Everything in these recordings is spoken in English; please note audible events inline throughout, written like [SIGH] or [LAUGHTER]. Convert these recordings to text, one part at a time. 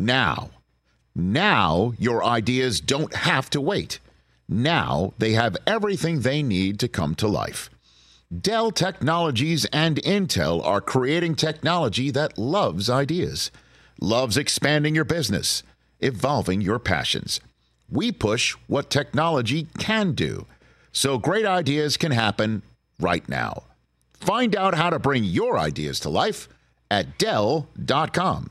now. Now your ideas don't have to wait. Now they have everything they need to come to life. Dell Technologies and Intel are creating technology that loves ideas, loves expanding your business, evolving your passions. We push what technology can do so great ideas can happen right now. Find out how to bring your ideas to life at Dell.com.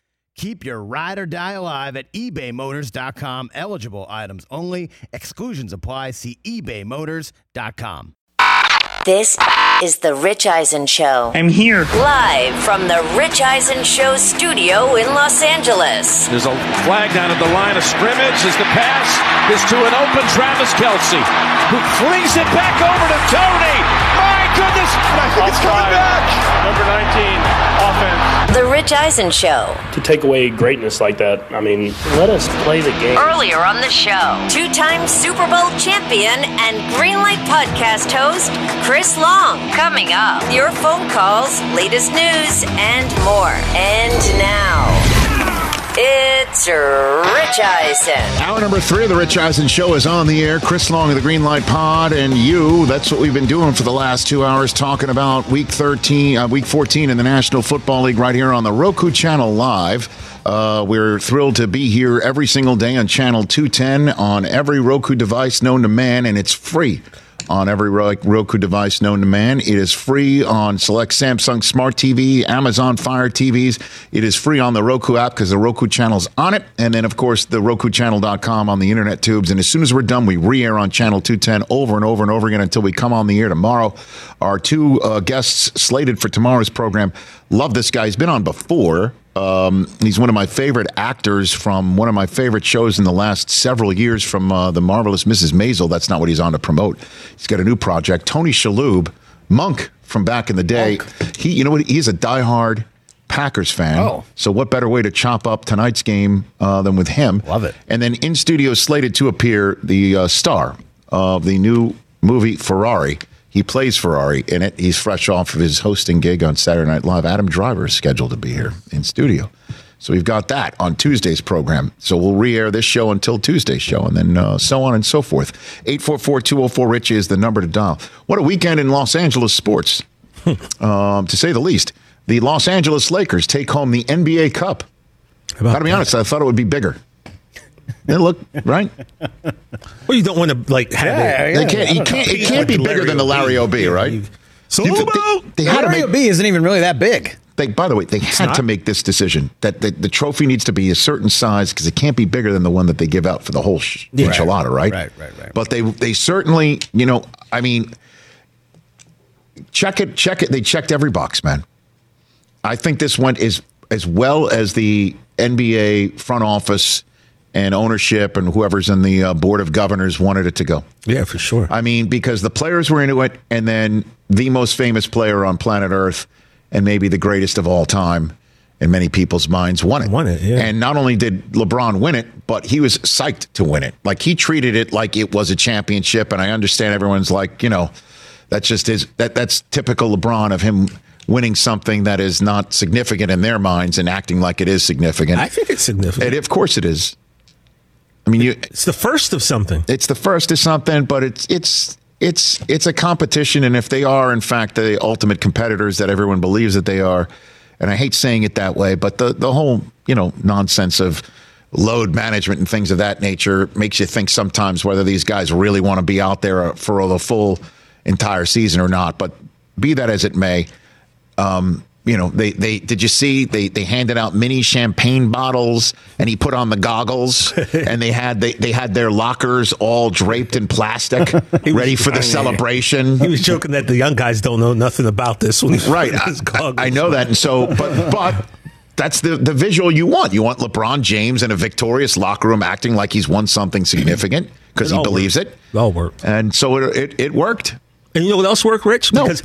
Keep your ride or die alive at ebaymotors.com. Eligible items only. Exclusions apply. See ebaymotors.com. This is the Rich Eisen Show. I'm here. Live from the Rich Eisen Show studio in Los Angeles. There's a flag down at the line of scrimmage as the pass is to an open Travis Kelce, who flings it back over to Tony. My goodness! I think it's coming back. Number 19, offense. The Rich Eisen Show. To take away greatness like that, I mean, let us play the game. Earlier on the show, two time Super Bowl champion and Greenlight podcast host, Chris Long. Coming up, your phone calls, latest news, and more. And now, it's Rich Eisen. Hour number three of the Rich Eisen Show is on the air. Chris Long of the Green Light Pod and you. That's what we've been doing for the last two hours, talking about Week 13, uh, Week 14 in the National Football League right here on the Roku Channel Live. Uh, we're thrilled to be here every single day on Channel 210 on every Roku device known to man, and it's free on every Roku device known to man. It is free on select Samsung Smart TV, Amazon Fire TVs. It is free on the Roku app because the Roku channel's on it. And then, of course, the RokuChannel.com on the internet tubes. And as soon as we're done, we re air on Channel 210 over and over and over again until we come on the air tomorrow. Our two uh, guests slated for tomorrow's program. Love this guy. He's been on before. Um, he's one of my favorite actors from one of my favorite shows in the last several years from uh, the marvelous Mrs. Maisel. That's not what he's on to promote. He's got a new project. Tony Shalhoub, Monk from back in the day. He, you know what? He's a diehard Packers fan. Oh. so what better way to chop up tonight's game uh, than with him? Love it. And then in studio, slated to appear the uh, star of the new movie Ferrari. He plays Ferrari in it. He's fresh off of his hosting gig on Saturday Night Live. Adam Driver is scheduled to be here in studio. So we've got that on Tuesday's program. So we'll re air this show until Tuesday's show and then uh, so on and so forth. 844 204 Rich is the number to dial. What a weekend in Los Angeles sports, [LAUGHS] um, to say the least. The Los Angeles Lakers take home the NBA Cup. Gotta be honest, I thought it would be bigger. They look right. Well, you don't want to like have it. They can't. You can't. It can't be bigger than the Larry O'B, right? So You- they, they had to Larry make. O'B isn't even really that big. They, by the way, they had not? to make this decision that the, the trophy needs to be a certain size because it can't be bigger than the one that they give out for the whole sh- enchilada, right? Right, right, right. But they they certainly, you know, I mean, check it, check it. They checked every box, man. I think this went as as well as the NBA front office and ownership and whoever's in the uh, board of governors wanted it to go. Yeah, for sure. I mean, because the players were into it, and then the most famous player on planet Earth, and maybe the greatest of all time in many people's minds, won it. Won it, yeah. And not only did LeBron win it, but he was psyched to win it. Like he treated it like it was a championship. And I understand everyone's like, you know, that's just his that that's typical LeBron of him winning something that is not significant in their minds and acting like it is significant. I think it's significant. And of course it is. I mean, you it's the first of something. it's the first of something, but it's it's it's it's a competition, and if they are in fact the ultimate competitors that everyone believes that they are, and I hate saying it that way, but the the whole you know nonsense of load management and things of that nature makes you think sometimes whether these guys really want to be out there for the full entire season or not. But be that as it may, um, you know, they, they did you see they they handed out mini champagne bottles and he put on the goggles [LAUGHS] and they had they, they had their lockers all draped in plastic [LAUGHS] ready for the celebration. He was joking that the young guys don't know nothing about this when he Right. I. I know that. And so but but that's the the visual you want. You want LeBron James in a victorious locker room acting like he's won something significant because he believes worked. it. It all worked. And so it, it it worked. And you know what else worked, Rich? No. Because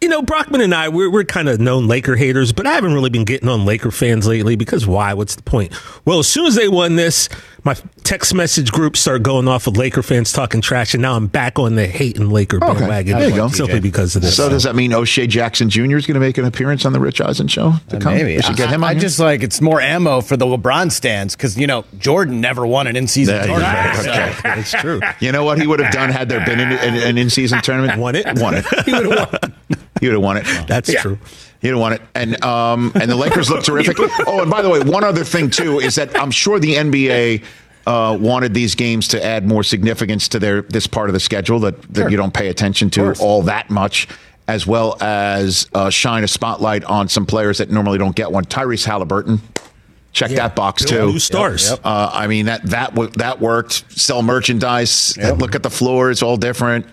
you know, Brockman and I, we're, we're kind of known Laker haters, but I haven't really been getting on Laker fans lately because why? What's the point? Well, as soon as they won this, my text message group started going off with Laker fans talking trash, and now I'm back on the hating Laker Okay. bandwagon There you go. simply because of this. So does that mean O'Shea Jackson Jr. is going to make an appearance on the Rich Eisen show? To uh, come? Maybe we should get him I, on I just like it's more ammo for the LeBron stands because you know Jordan never won an in-season tournament. yeah, so- okay. It's true. You know what he would have done had there been an, an, an in-season tournament? Won it. Won it. [LAUGHS] he would have won. He would have won it. That's true. He'd have won it. And um, and the Lakers look terrific. Oh, and by the way, one other thing too is that I'm sure the NBA uh, wanted these games to add more significance to their this part of the schedule that, that you don't pay attention to all that much. As well as uh, shine a spotlight on some players that normally don't get one. Tyrese Halliburton, check that box too. New stars. Uh, I mean that that w- that worked. Sell merchandise. Look at the floor; it's all different.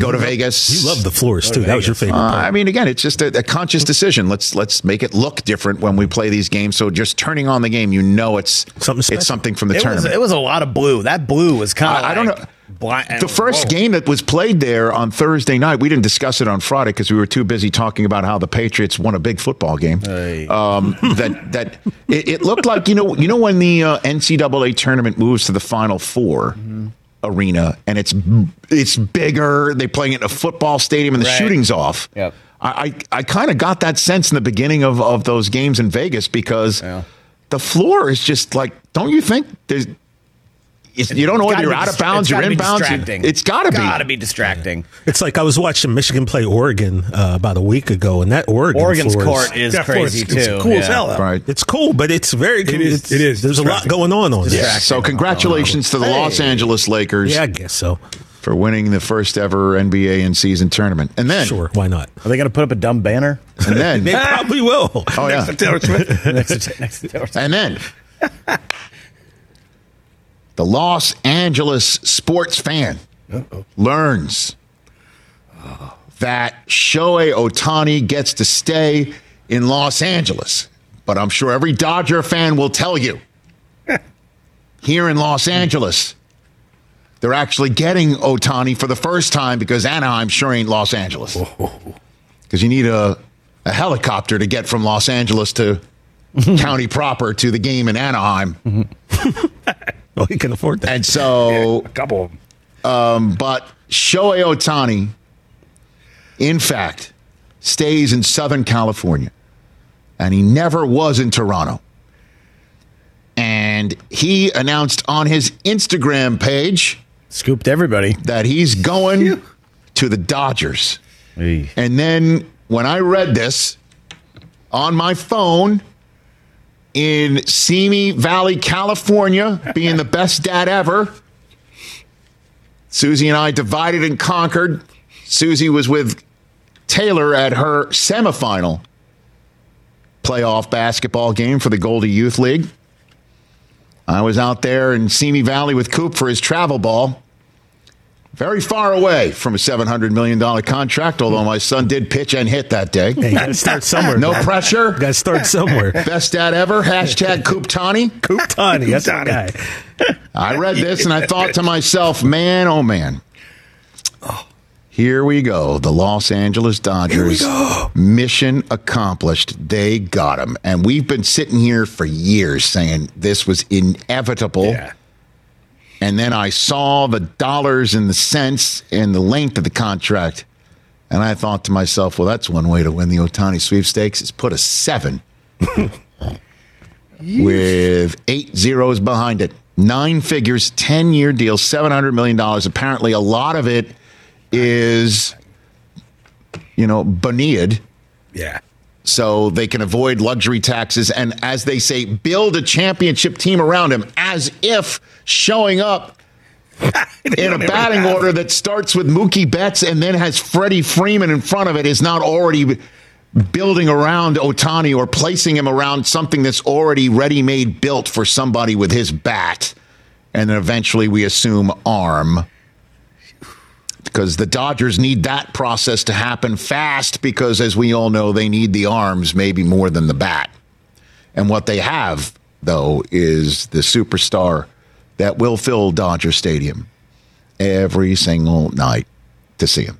Go to Vegas. You love the floors too. That was your favorite Uh, part. I mean, again, it's just a, a conscious decision. Let's let's make it look different when we play these games. So just turning on the game, you know, it's Something special. It's something from the It was, tournament. it was a lot of blue. That blue was kind of. I- I don't know. Blind, the first whoa. game that was played there on Thursday night, we didn't discuss it on Friday because we were too busy talking about how the Patriots won a big football game. Um, that that it, it looked like you know you know when the uh, NCAA tournament moves to the Final 4 arena and it's it's bigger. They playing it in a football stadium and the Right. shooting's off. Yep. I I, I kind of got that sense in the beginning of of those games in Vegas because Yeah. the floor is just like. Don't you think there's it's, you don't know whether you're be out of bounds, you're in bounds. It's got to be. Gotta be distracting. It's like I was watching Michigan play Oregon uh, about a week ago, and that Oregon Oregon's floor court is that floor crazy, it's too. cool as hell. Right. It's cool, but it's very. It is- It's, it is There's a lot going on on there. Yeah. So congratulations to the Los Angeles Lakers Yeah, I guess so. for winning the first ever NBA in season tournament. And then, Sure, why not? Are they going to put up a dumb banner and then, [LAUGHS] They probably will. oh yeah, To Taylor Swift. next [LAUGHS] to, next to Taylor Swift? and then [LAUGHS] the Los Angeles sports fan learns uh, that Shohei Ohtani gets to stay in Los Angeles. But I'm sure every Dodger fan will tell you [LAUGHS] here in Los Angeles, they're actually getting Ohtani for the first time because Anaheim sure ain't Los Angeles. Because you need a, a helicopter to get from Los Angeles to county proper to the game in Anaheim. [LAUGHS] Well, he can afford that. And so A couple of them. um, but Shohei Ohtani, in fact, stays in Southern California. And he never was in Toronto. And he announced on his Instagram page Scooped everybody. that he's going to the Dodgers. And then when I read this on my phone in Simi Valley, California, being the best dad ever, Suzy and I divided and conquered. Suzy was with Taylor at her semifinal playoff basketball game for the Goldie Youth League. I was out there in Simi Valley with Coop for his travel ball very far away from a $700 million contract, although my son did pitch and hit that day. Hey, you got to start somewhere. No man. pressure. Got to start somewhere. [LAUGHS] Best dad ever. Hashtag Coop Tani. Coop Tani, that's the guy. [LAUGHS] I read this and I thought to myself, man, oh man. Here we go. The Los Angeles Dodgers. Mission accomplished. They got him. And we've been sitting here for years saying this was inevitable. Yeah. And then I saw the dollars and the cents and the length of the contract. And I thought to myself, well, that's one way to win the Ohtani sweepstakes is put a seven [LAUGHS] with eight zeros behind it. Nine figures, 10 year deal, $700 million. Apparently, a lot of it is, you know, Bonilla Yeah. So they can avoid luxury taxes. And, as they say, build a championship team around him as if showing up [LAUGHS] in a batting order that starts with Mookie Betts and then has Freddie Freeman in front of it is not already building around Ohtani or placing him around something that's already ready made built for somebody with his bat. And then eventually we assume arm because the Dodgers need that process to happen fast because, as we all know, they need the arms maybe more than the bat. And what they have, though, is the superstar that will fill Dodger Stadium every single night to see him.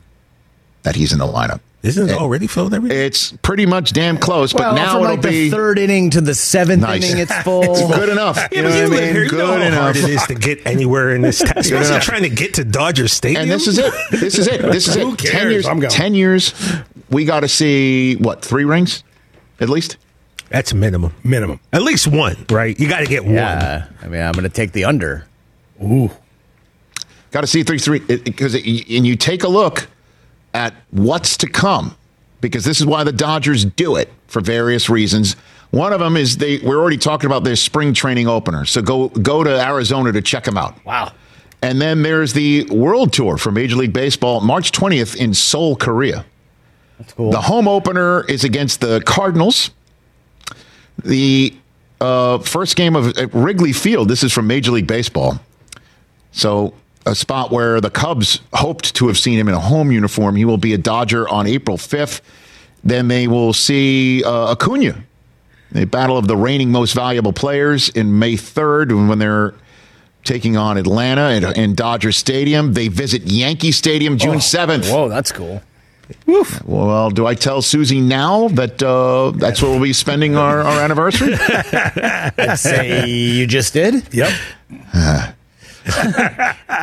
That he's in the lineup. Isn't it eh, already filled every It's pretty much damn close, but well, now from it'll like be the third inning to the seventh Nice. inning, it's [LAUGHS] full. It's good enough. Yeah, You but know you what I mean? here. You know Good how hard enough. it is to get anywhere in this [LAUGHS] town, especially enough. trying to get to Dodger Stadium. And this is it. This is it. This is Who it. Ten years. I'm going. Ten years. We got to see what three rings, at least. That's minimum. Minimum. At least one, right? You got to get one. Yeah, I mean, I'm going to take the under. Ooh. Got to see three three because and you take a look at what's to come because this is why the Dodgers do it for various reasons. One of them is they we're already talking about their spring training opener. So go go to Arizona to check them out. Wow. And then there's the World Tour for Major League Baseball March 20th in Seoul, Korea. That's cool. The home opener is against the Cardinals. The uh, first game of at Wrigley Field. This is from Major League Baseball. So a spot where the Cubs hoped to have seen him in a home uniform. He will be a Dodger on April 5th. Then they will see uh, Acuna, the battle of the reigning most valuable players in May 3rd when they're taking on Atlanta in, Dodger Stadium. They visit Yankee Stadium June 7th. Whoa, that's cool. Well, do I tell Suzy now that uh, that's where we'll be spending our, our anniversary? I'd [LAUGHS] say you just did. Yep. [SIGHS]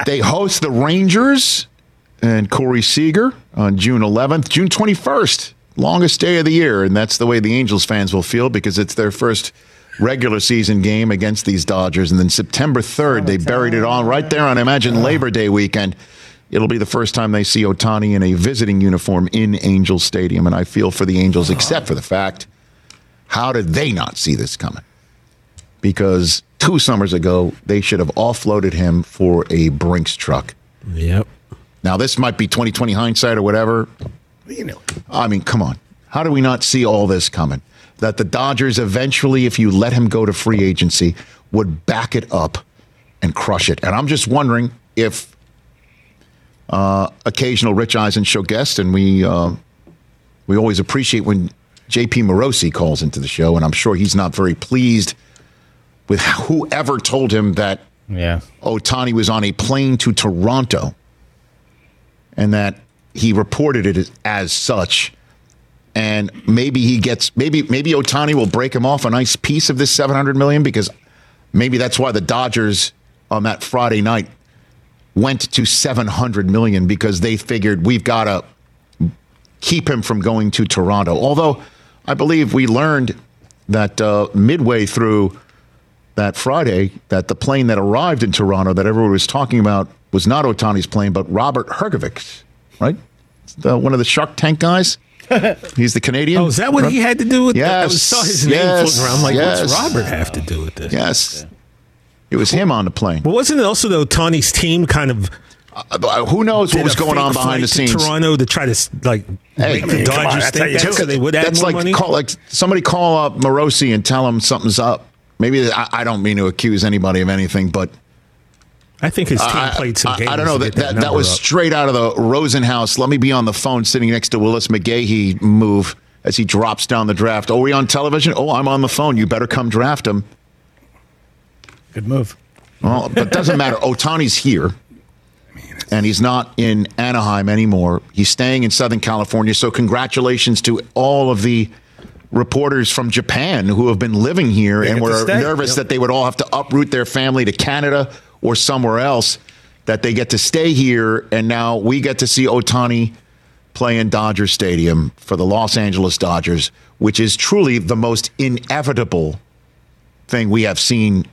they host the Rangers and Corey Seager on June 11th. June 21st, longest day of the year. And that's the way the Angels fans will feel because it's their first regular season game against these Dodgers. And then September 3rd, they buried it all right there on Imagine Labor Day weekend. It'll be the first time they see Ohtani in a visiting uniform in Angel Stadium. And I feel for the Angels, except for the fact how did they not see this coming? Because two summers ago, they should have offloaded him for a Brinks truck. Yep. Now, this might be 2020 hindsight or whatever. You know. I mean, come on. How do we not see all this coming? That the Dodgers eventually, if you let him go to free agency, would back it up and crush it. And I'm just wondering if uh, occasional Rich Eisen show guest, and we uh, we always appreciate when JP Morosi calls into the show, and I'm sure he's not very pleased with whoever told him that Yeah. Ohtani was on a plane to Toronto and that he reported it as, as such. And maybe he gets maybe maybe Ohtani will break him off a nice piece of this 700 million because maybe that's why the Dodgers on that Friday night went to 700 million because they figured we've got to keep him from going to Toronto. Although I believe we learned that uh, midway through that Friday that the plane that arrived in Toronto that everyone was talking about was not Ohtani's plane, but Robert Herjavec, right? The, one of the Shark Tank guys. [LAUGHS] He's the Canadian. Oh, is that what he had to do with that? I saw his name yes, floating around. I'm like, yes. what's Robert have to do with this? Yes. It was him on the plane. But wasn't it also though Tawny's team kind of Uh, Who knows what was going on behind the flight to? Toronto to try to like Hey, I the mean, on, Dodgers how think that so they would add That's more like money. call, like somebody call up Morosi and tell him something's up. Maybe I, I don't mean to accuse anybody of anything, but I think his team I, played some I- games. I don't know to that that, that was up. straight out of the Rosenhaus. Let me be on the phone sitting next to Willis McGahee move as he drops down the draft. Oh, we on television? Oh, I'm on the phone. You better come draft him. Good move. Well, but it doesn't matter. Ohtani's here, and he's not in Anaheim anymore. He's staying in Southern California. So, congratulations to all of the reporters from Japan who have been living here They and were nervous Yep. that they would all have to uproot their family to Canada or somewhere else. That they get to stay here, and now we get to see Ohtani play in Dodger Stadium for the Los Angeles Dodgers, which is truly the most inevitable thing we have seen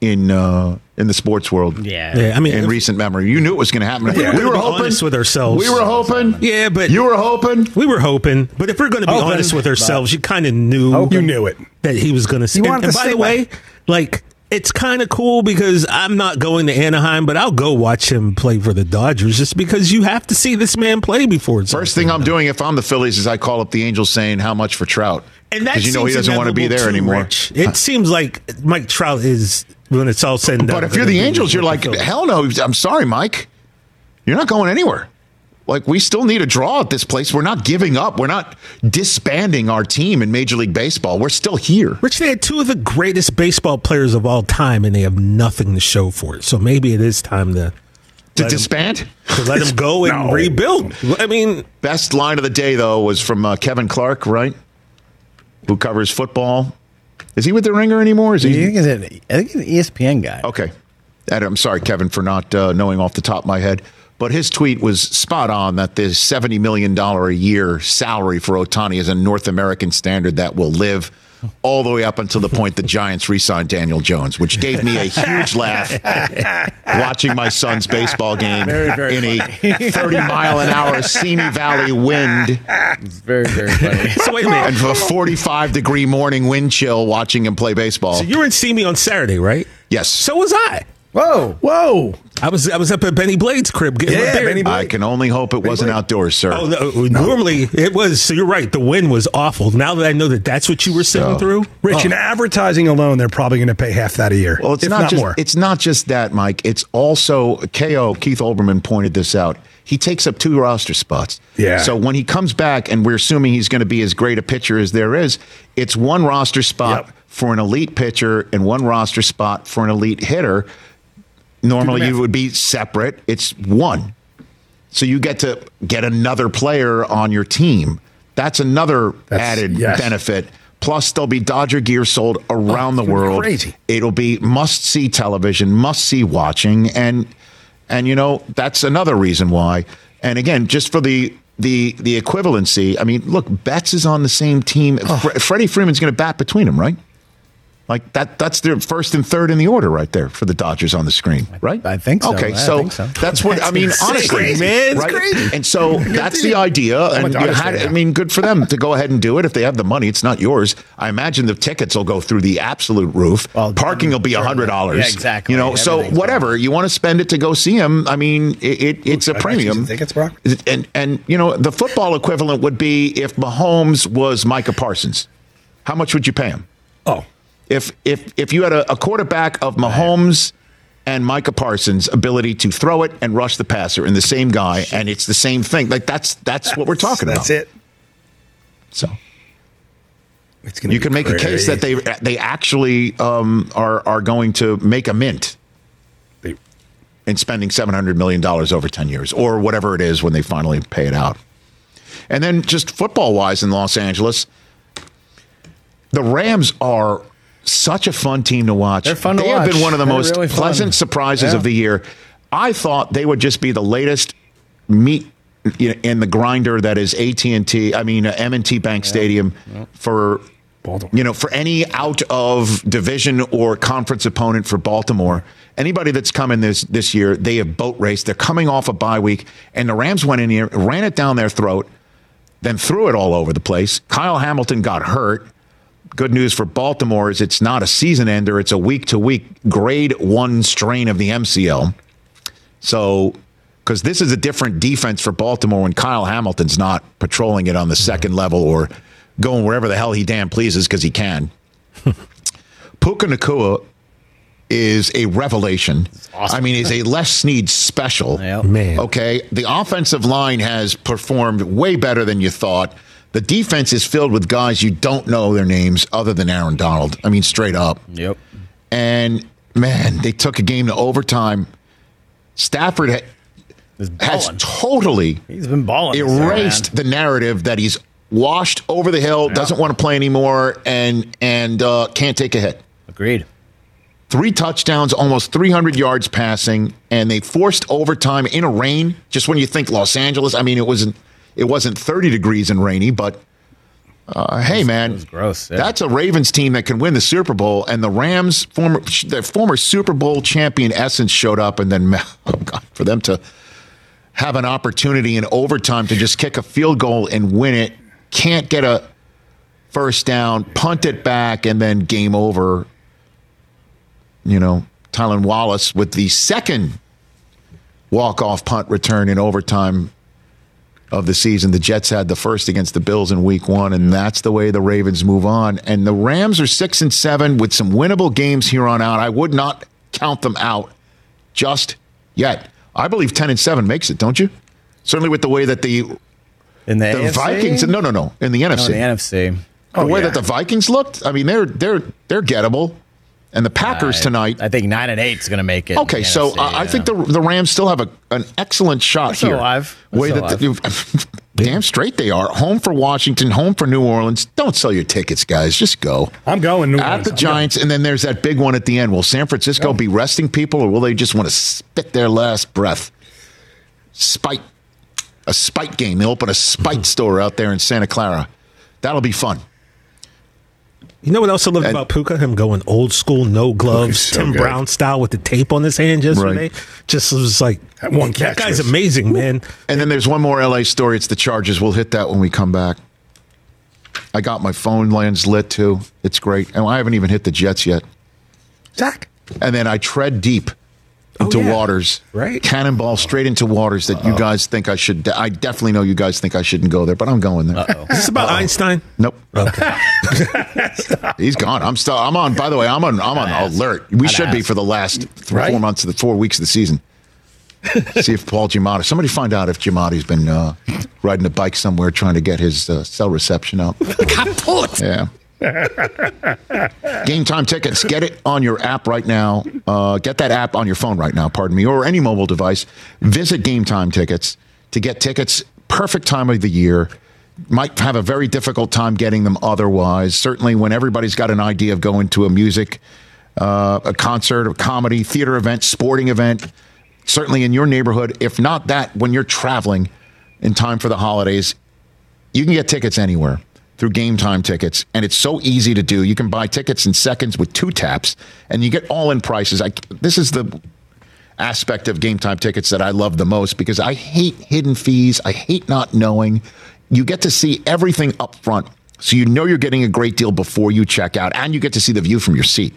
in uh, in the sports world. Yeah. Yeah, I mean, in if- recent memory, you knew it was going to happen. we're we were be hoping. honest with ourselves. We were hoping. Yeah, but- you were hoping. we were hoping, but if we're going to be Hoping, honest with ourselves, you kind of knew Oh, You knew it. that he was going to. You And, and by the way, back. like it's kind of cool because I'm not going to Anaheim, but I'll go watch him play for the Dodgers just because you have to see this man play before it's First thing I'm and doing if I'm the Phillies is I call up the Angels saying how much for Trout, And that because you know he doesn't want to be there anymore. Rich. It seems like Mike Trout is when it's all said and done. But if you're the Angels, you're like, hell no. I'm sorry, Mike. You're not going anywhere. Like we still need a draw at this place. We're not giving up. We're not disbanding our team in Major League Baseball. We're still here. Rich, they had two of the greatest baseball players of all time, and they have nothing to show for it. So maybe it is time to To Let him- disband? to let them go and [LAUGHS] No. rebuild. I mean, Best line of the day though was from uh, Kevin Clark, right? Who covers football? Is he with the Ringer anymore? Is I he? think he's an, I think he's an ESPN guy. Okay. And I'm sorry, Kevin, for not uh, knowing off the top of my head. But his tweet was spot on that the $70 million a year salary for Ohtani is a North American standard that will live all the way up until the point the Giants re signed Daniel Jones, which gave me a huge laugh [LAUGHS] watching my son's baseball game in a 30 mile an hour Simi Valley wind It's very, very funny. so wait a minute. and a 45 degree morning wind chill watching him play baseball. So you were in Simi on Saturday, right? yes. So was I. Whoa. Whoa. I was I was up at Benny Blade's crib getting Yeah. Benny Blade. I can only hope it wasn't outdoors, sir. Oh, no, normally it was. So you're right. The wind was awful. Now that I know that that's what you were sitting So- through, Rich, oh. in advertising alone, they're probably going to pay half that a year. Well, it's if not, not, just more. it's not just that, Mike. It's also KO Keith Olbermann pointed this out. He takes up two roster spots. Yeah. So when he comes back, and we're assuming he's going to be as great a pitcher as there is, it's one roster spot Yep. for an elite pitcher and one roster spot for an elite hitter. Normally, you would be separate. It's one. So you get to get another player on your team. That's another That's- added yes. benefit. Plus, there'll be Dodger gear sold oh, around the it's gonna be world. crazy. It'll be must see television, must see watching, and and you know that's another reason why. And again, just for the the the equivalency, I mean, look, Betts is on the same team. Oh. Fre- Freddie Freeman's going to bat between them, right? Like that that's their first and third in the order right there for the Dodgers on the screen, right? I think so. Okay, I so, think so. that's what I mean. insane. honestly, Crazy, man. Right? crazy. And so that's the idea. And had, I mean, good for them to go ahead and do it if they have the money. It's not yours. I imagine the tickets will go through the absolute roof. Well, Parking will be a hundred dollars. Yeah, exactly. You know, so whatever you want to spend it to go see him. I mean, it, it, it's a got you premium. tickets, Brock? And and you know, the football equivalent would be if Mahomes was Micah Parsons. How much would you pay him? oh, if if if you had a, a quarterback of Mahomes and Micah Parsons' ability to throw it and rush the passer in the same guy, and it's the same thing. Like that's that's what we're talking that's about. That's it. So It's gonna you can make a case that they they actually um, are are going to make a mint They- in spending seven hundred million dollars over ten years, or whatever it is when they finally pay it out. And then just football wise in Los Angeles, the Rams are such a fun team to watch. They're fun to they have been one of the They're most really pleasant surprises Yeah. of the year. I thought they would just be the latest meat you know, in the grinder that is AT&T, I mean uh, M&T Bank Stadium for Baltimore. you know, for any out of division or conference opponent for Baltimore, anybody that's coming this this year, they have boat raced. They're coming off a bye week, and the Rams went in here, ran it down their throat, then threw it all over the place. Kyle Hamilton got hurt. Good news for Baltimore is it's not a season ender; it's a week to week grade one strain of the MCL. So, because this is a different defense for Baltimore when Kyle Hamilton's not patrolling it on the second level or going wherever the hell he damn pleases because he can. [LAUGHS] Puka Nacua is a revelation. I mean, he's a Les Snead special. Yeah. Man. Okay. The offensive line has performed way better than you thought. The defense is filled with guys you don't know their names other than Aaron Donald. I mean, straight up. Yep. And man, they took a game to overtime. Stafford ha- has totally He's been balling. erased the narrative that he's washed over the hill, doesn't want to play anymore, and and uh, can't take a hit. Agreed. Three touchdowns, almost 300 yards passing, and they forced overtime in a rain. Just when you think Los Angeles, I mean, it wasn't it wasn't 30 degrees and rainy, but uh, hey, man, gross, yeah. That's a Ravens team that can win the Super Bowl, and the Rams, former their former Super Bowl champion Essence showed up, and then [LAUGHS] oh God, for them to have an opportunity in overtime to just kick a field goal and win it, can't get a first down, punt it back, and then game over. You know, Tylan Wallace with the second walk-off punt return in overtime of the season. The Jets had the first against the Bills in week one, and that's the way the Ravens move on. And the Rams are six and seven with some winnable games here on out. I would not count them out just yet. I believe ten and seven makes it, don't you? Certainly with the way that the In the, the AFC? Vikings. No, no, no. In the No, NFC, in the NFC. the oh, way yeah. that the Vikings looked. I mean, they're they're they're gettable, and the Packers I- tonight. I think nine and eight is going to make it. Okay, so NFC, uh, I yeah. think the the Rams still have a, an excellent shot still here. alive. They're Way still that the, [LAUGHS] damn straight they are. Home for Washington, home for New Orleans. Don't sell your tickets, guys. Just go. I'm going. New At Orleans. the I'm Giants, and then there's that big one at the end. Will San Francisco be resting people, or will they just want to spit their last breath? Spite, a spite game. They'll open a spite [LAUGHS] store out there in Santa Clara. That'll be fun. You know what else I love And- about Puka? Him going old school, no gloves, Puka's so Tim good. Brown style with the tape on his hand yesterday. Just was like That one That guy's was- amazing, man. And then there's one more LA story. It's the Chargers. We'll hit that when we come back. I got my phone lens lit too. It's great. And I haven't even hit the Jets yet. Zach. And then I tread deep into Oh, yeah. waters. Right. Cannonball straight into waters that you guys think I should. I definitely know you guys think I shouldn't go there, but I'm going there. Is this about Einstein? Nope. [LAUGHS] He's gone. I'm still. I'm on. By the way, I'm on. I'm on alert. We should be for the last th- Right. four months of the four weeks of the season. [LAUGHS] See if Paul Giamatti. Somebody find out if Giamatti's been uh, riding a bike somewhere trying to get his uh, cell reception up. yeah. [LAUGHS] Game time tickets. Get it on your app right now. Uh, get that app on your phone right now. Pardon me, or any mobile device. Visit Game Time tickets to get tickets. Perfect time of the year might have a very difficult time getting them otherwise. Certainly, when everybody's got an idea of going to a music, uh, a concert, a comedy, theater event, sporting event, certainly in your neighborhood, if not that, when you're traveling in time for the holidays, you can get tickets anywhere through game time tickets and it's so easy to do you can buy tickets in seconds with two taps and you get all in prices I, this is the aspect of game time tickets that I love the most because I hate hidden fees. I hate not knowing. You get to see everything up front. So you know you're getting a great deal before you check out and you get to see the view from your seat.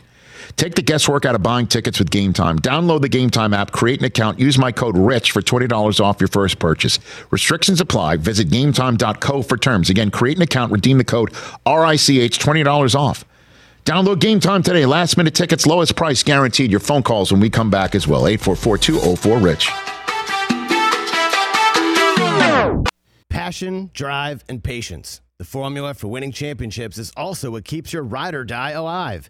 Take the guesswork out of buying tickets with Game Time. Download the Game Time app, create an account, use my code RICH for $20 off your first purchase. Restrictions apply. Visit gametime.co for terms. Again, create an account, redeem the code RICH, $20 off. Download Game Time today. Last minute tickets, lowest price guaranteed. Your phone calls when we come back as well. 844-204-RICH. Passion, drive, and patience. The formula for winning championships is also what keeps your ride or die alive.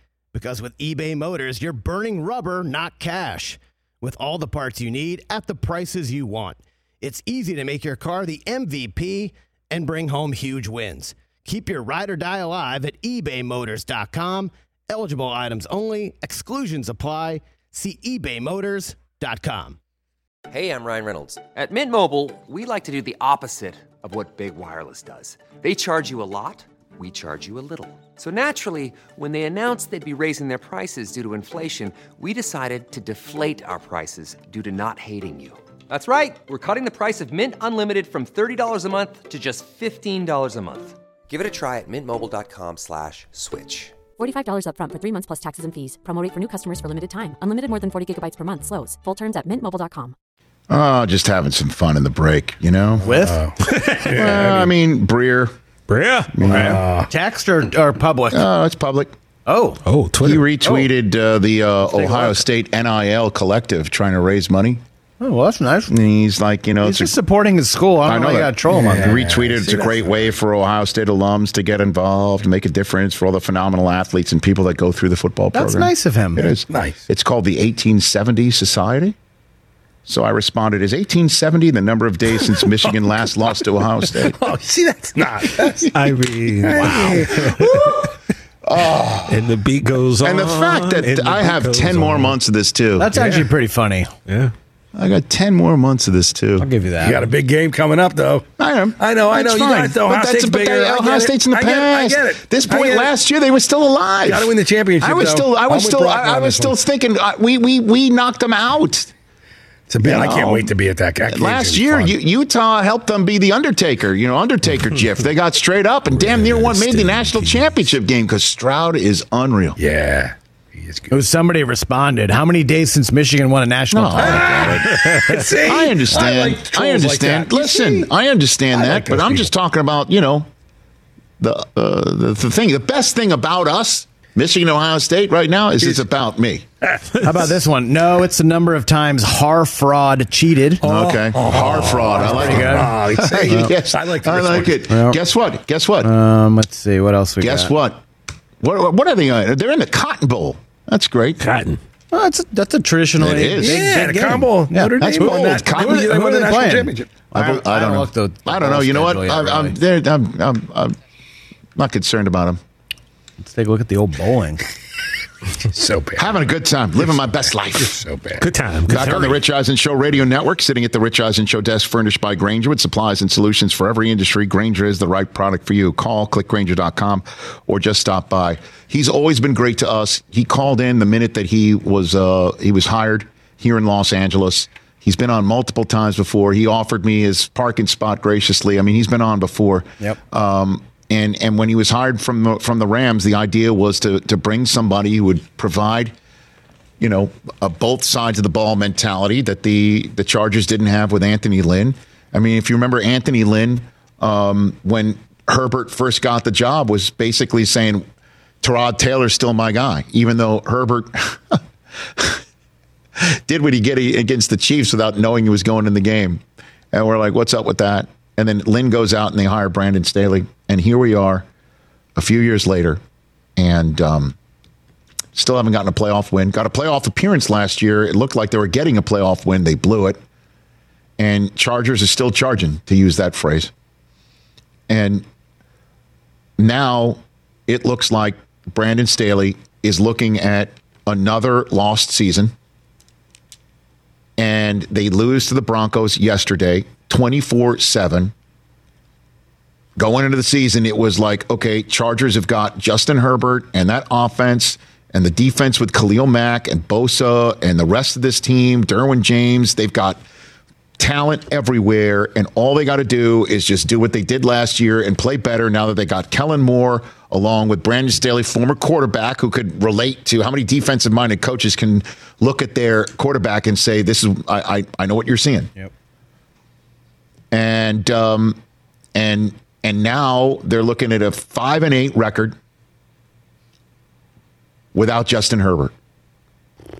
Because with eBay Motors, you're burning rubber, not cash. With all the parts you need at the prices you want, it's easy to make your car the MVP and bring home huge wins. Keep your ride or die alive at ebaymotors.com. Eligible items only, exclusions apply. See ebaymotors.com. Hey, I'm Ryan Reynolds. At Mint Mobile, we like to do the opposite of what Big Wireless does. They charge you a lot, we charge you a little. So naturally, when they announced they'd be raising their prices due to inflation, we decided to deflate our prices due to not hating you. That's right. We're cutting the price of Mint Unlimited from $30 a month to just $15 a month. Give it a try at mintmobile.com slash switch. $45 upfront for three months plus taxes and fees. Promo rate for new customers for limited time. Unlimited more than 40 gigabytes per month. Slows. Full terms at mintmobile.com. Oh, ah, just having some fun in the break, you know? With uh, [LAUGHS] Well, I mean, Breer. Yeah. text or, or public? Oh, it's public. oh, Oh, He Twitter. retweeted uh, the uh, Ohio look. State NIL collective trying to raise money. oh, well, that's nice. And he's like, you know, He's it's a- just supporting his school. I don't know. why You got to troll him on He that. retweeted it's a great way for Ohio State alums to get involved, make a difference for all the phenomenal athletes and people that go through the football That's program. That's nice of him. It is Nice. It's called the 1870 Society. So I responded, "Is 1870 the number of days since [LAUGHS] Michigan last lost to Ohio State?" [LAUGHS] Oh, see, that's not. That's, I mean, wow. [LAUGHS] and the beat goes on. And the fact that the I have goes 10 more on. months of this too. That's actually pretty funny. Yeah. I got 10 more months of this too. I'll give you that. you got a big game coming up, though. I am. I know, I That's know. You got it, though. Ohio But that's- State's but bigger. they- I Ohio get it. State's in the I get it. I past. get it. This point get it. last year, they were still alive. Gotta win the championship, I was though. still, I I'm was still, I, I was still one. thinking uh, we we we knocked them out. So, man, You I can't wait to be at that. that Last year. U- Utah helped them be the Undertaker, you know, Undertaker [LAUGHS] GIF. They got straight up and damn near one made the national championship game because Stroud is unreal. yeah, It was somebody responded. How many days since Michigan won a national No, title? [LAUGHS] See? I understand. I I, like trolls like understand. that. You Listen, see? I understand I that, like but those I'm people. just talking about you know the uh, the, the thing. The best thing about us, Michigan, Ohio State, right now is it's about me. [LAUGHS] How about this one? No, it's the number of times Har fraud cheated. Okay, hard fraud. I like pretty it. good. Oh, it's- [LAUGHS] yes, I like the I like ones. it. Guess what? Guess what? Um, let's see what else we got? Guess got. what? What what are they? on? They're in the Cotton Bowl. That's great. Cotton. Oh, that's a, that's a traditional. It big- big- yeah, big the game. combo. Yeah, Notre that's Dame won cool. that. Cotton- They won- Who are won the they playing? championship. I, don't- I don't know. the- I don't know. You know what? I'm, I'm, really. they're- I'm, I'm, I'm not concerned about them. Let's take a look at the old bowling. [LAUGHS] So bad. Having a good time, living my best life. so bad. Good time. Good Back time. on the Rich Eisen Show radio network, sitting at the Rich Eisen Show desk, furnished by Grainger with supplies and solutions for every industry. Grainger is the right product for you. Call clickgranger.com or just stop by. He's always been great to us. He called in the minute that he was uh, he was hired here in Los Angeles. He's been on multiple times before. He offered me his parking spot graciously. I mean, he's been on before. Yep. Um, and and when he was hired from the, from the Rams, the idea was to to bring somebody who would provide you know, a both sides of the ball mentality that the the Chargers didn't have with Anthony Lynn. I mean, if you remember Anthony Lynn, um, when Herbert first got the job, was basically saying, "Tyrod Taylor's still my guy," even though Herbert [LAUGHS] did what he did against the Chiefs without knowing he was going in the game. And we're like, "What's up with that?" And then Lynn goes out and they hire Brandon Staley, and here we are, a few years later, and. Um, Still haven't gotten a playoff win. Got a playoff appearance last year. It looked like they were getting a playoff win. They blew it. And Chargers is still charging, to use that phrase. And now it looks like Brandon Staley is looking at another lost season. And they lose to the Broncos yesterday, 24 7 going into the season, it was like, okay, Chargers have got Justin Herbert and that offense and the defense with Khalil Mack and Bosa and the rest of this team, Derwin James. They've got talent everywhere, and all they got to do is just do what they did last year and play better now that they got Kellen Moore along with Brandon Staley, former quarterback who could relate to how many defensive minded coaches can look at their quarterback and say, This is I, I, I know what you're seeing Yep. And um, and and now they're looking at a five and eight record without Justin Herbert.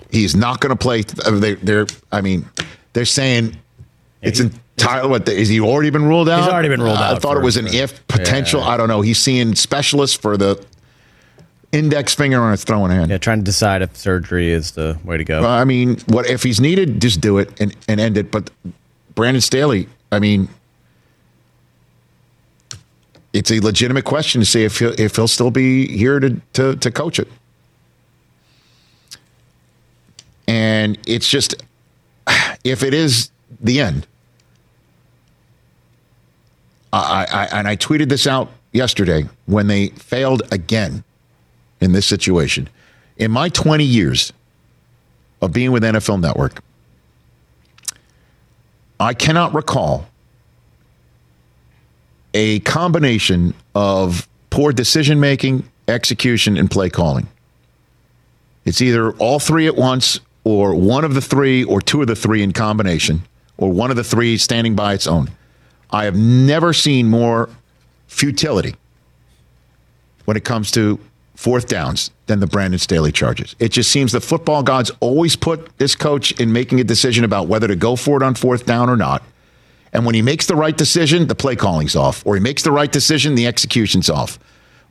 He's not going to play. uh, They, they're, I mean, they're saying it's entirely. What is he already been ruled out? He's already been ruled I out I thought it was an if potential. I don't know. He's seeing specialists for the index finger on his throwing hand. Yeah, trying to decide if surgery is the way to go. Well, I mean, what if he's needed? Just do it and, and end it. But Brandon Staley, I mean, it's a legitimate question to see if he'll, if he'll still be here to, to to coach it. And it's just if it is the end. I, I and I tweeted this out yesterday when they failed again in this situation. In my 20 years of being with NFL Network, I cannot recall a combination of poor decision making, execution, and play calling. It's either all three at once, or one of the three, or two of the three in combination, or one of the three standing by its own. I have never seen more futility when it comes to fourth downs than the Brandon Staley charges. It just seems the football gods always put this coach in making a decision about whether to go for it on fourth down or not. And when he makes the right decision, the play calling's off. Or he makes the right decision, the execution's off.